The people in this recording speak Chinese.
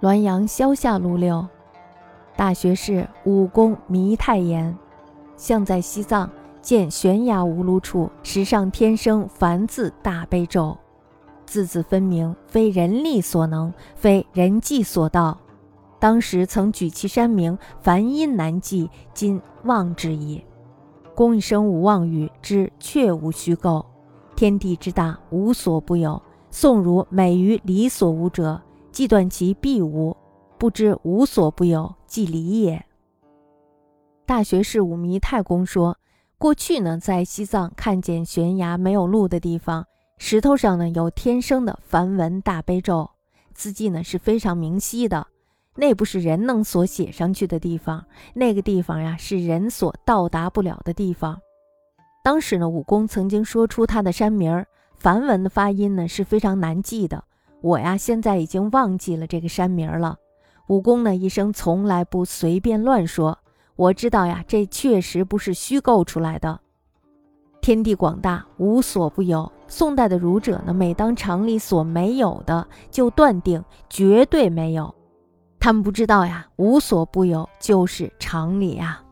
滦阳萧下路六，大学士武功弥太言，相在西藏，见悬崖无路处，石上天生凡字大悲咒，字字分明，非人力所能，非人迹所到。当时曾举其山名，梵音难记，今忘之矣。公一生无妄语，知确无虚构。天地之大，无所不有。宋儒美于理所无者，既断其必无，不知无所不有，即理也。大学士武弥太公说，过去呢，在西藏看见悬崖没有路的地方，石头上呢有天生的梵文大悲咒，字迹呢是非常明晰的。那不是人能所写上去的地方，那个地方呀是人所到达不了的地方。当时呢，武功曾经说出他的山名儿，梵文的发音呢是非常难记的。我呀现在已经忘记了这个山名了。武功呢一生从来不随便乱说，我知道呀，这确实不是虚构出来的。天地广大，无所不有。宋代的儒者呢，每当常理所没有的，就断定绝对没有。他们不知道呀，无所不有就是常理呀。